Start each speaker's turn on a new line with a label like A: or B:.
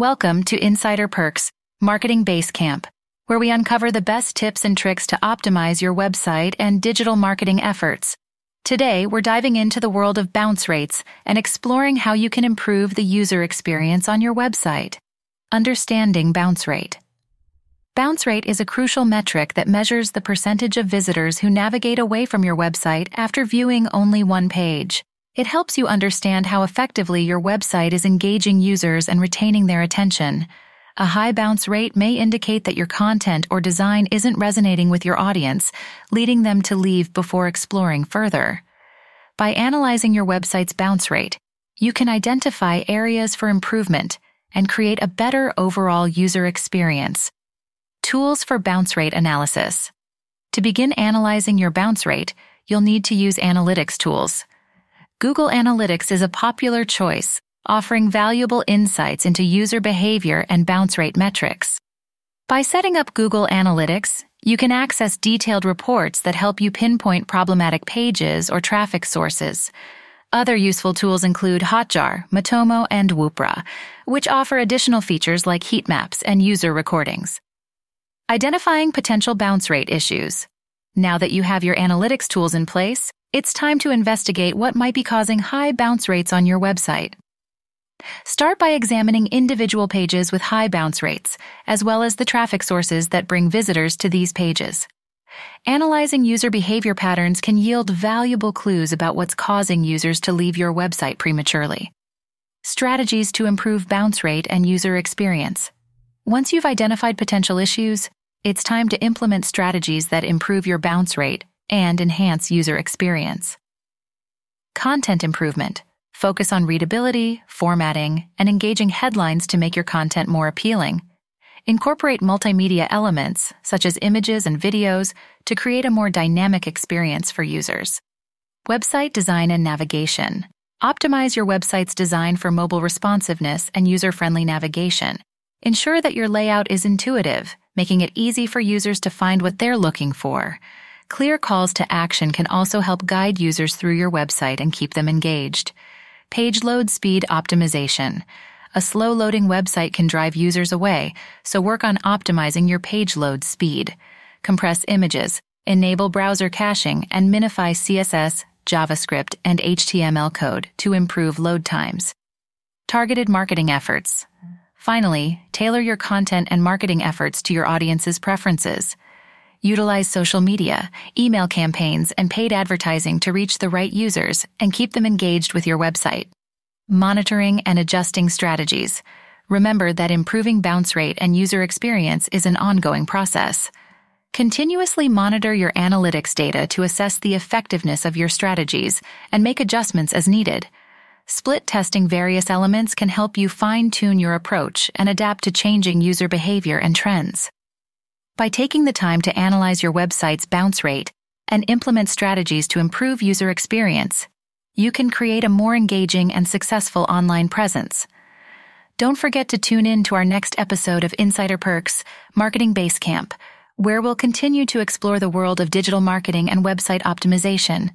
A: Welcome to Insider Perks, Marketing Basecamp, where we uncover the best tips and tricks to optimize your website and digital marketing efforts. Today, we're diving into the world of bounce rates and exploring how you can improve the user experience on your website. Understanding bounce rate. Bounce rate is a crucial metric that measures the percentage of visitors who navigate away from your website after viewing only one page. It helps you understand how effectively your website is engaging users and retaining their attention. A high bounce rate may indicate that your content or design isn't resonating with your audience, leading them to leave before exploring further. By analyzing your website's bounce rate, you can identify areas for improvement and create a better overall user experience. Tools for bounce rate analysis. To begin analyzing your bounce rate, you'll need to use analytics tools. Google Analytics is a popular choice, offering valuable insights into user behavior and bounce rate metrics. By setting up Google Analytics, you can access detailed reports that help you pinpoint problematic pages or traffic sources. Other useful tools include Hotjar, Matomo, and Woopra, which offer additional features like heat maps and user recordings. Identifying potential bounce rate issues. Now that you have your analytics tools in place, it's time to investigate what might be causing high bounce rates on your website. Start by examining individual pages with high bounce rates, as well as the traffic sources that bring visitors to these pages. Analyzing user behavior patterns can yield valuable clues about what's causing users to leave your website prematurely. Strategies to improve bounce rate and user experience. Once you've identified potential issues, it's time to implement strategies that improve your bounce rate and enhance user experience. Content improvement. Focus on readability, formatting, and engaging headlines to make your content more appealing. Incorporate multimedia elements, such as images and videos, to create a more dynamic experience for users. Website design and navigation. Optimize your website's design for mobile responsiveness and user friendly navigation. Ensure that your layout is intuitive, making it easy for users to find what they're looking for. Clear calls to action can also help guide users through your website and keep them engaged. Page load speed optimization. A slow loading website can drive users away, so work on optimizing your page load speed. Compress images, enable browser caching, and minify CSS, JavaScript, and HTML code to improve load times. Targeted marketing efforts. Finally, tailor your content and marketing efforts to your audience's preferences. Utilize social media, email campaigns, and paid advertising to reach the right users and keep them engaged with your website. Monitoring and adjusting strategies. Remember that improving bounce rate and user experience is an ongoing process. Continuously monitor your analytics data to assess the effectiveness of your strategies and make adjustments as needed. Split testing various elements can help you fine tune your approach and adapt to changing user behavior and trends. By taking the time to analyze your website's bounce rate and implement strategies to improve user experience, you can create a more engaging and successful online presence. Don't forget to tune in to our next episode of Insider Perks Marketing Basecamp, where we'll continue to explore the world of digital marketing and website optimization.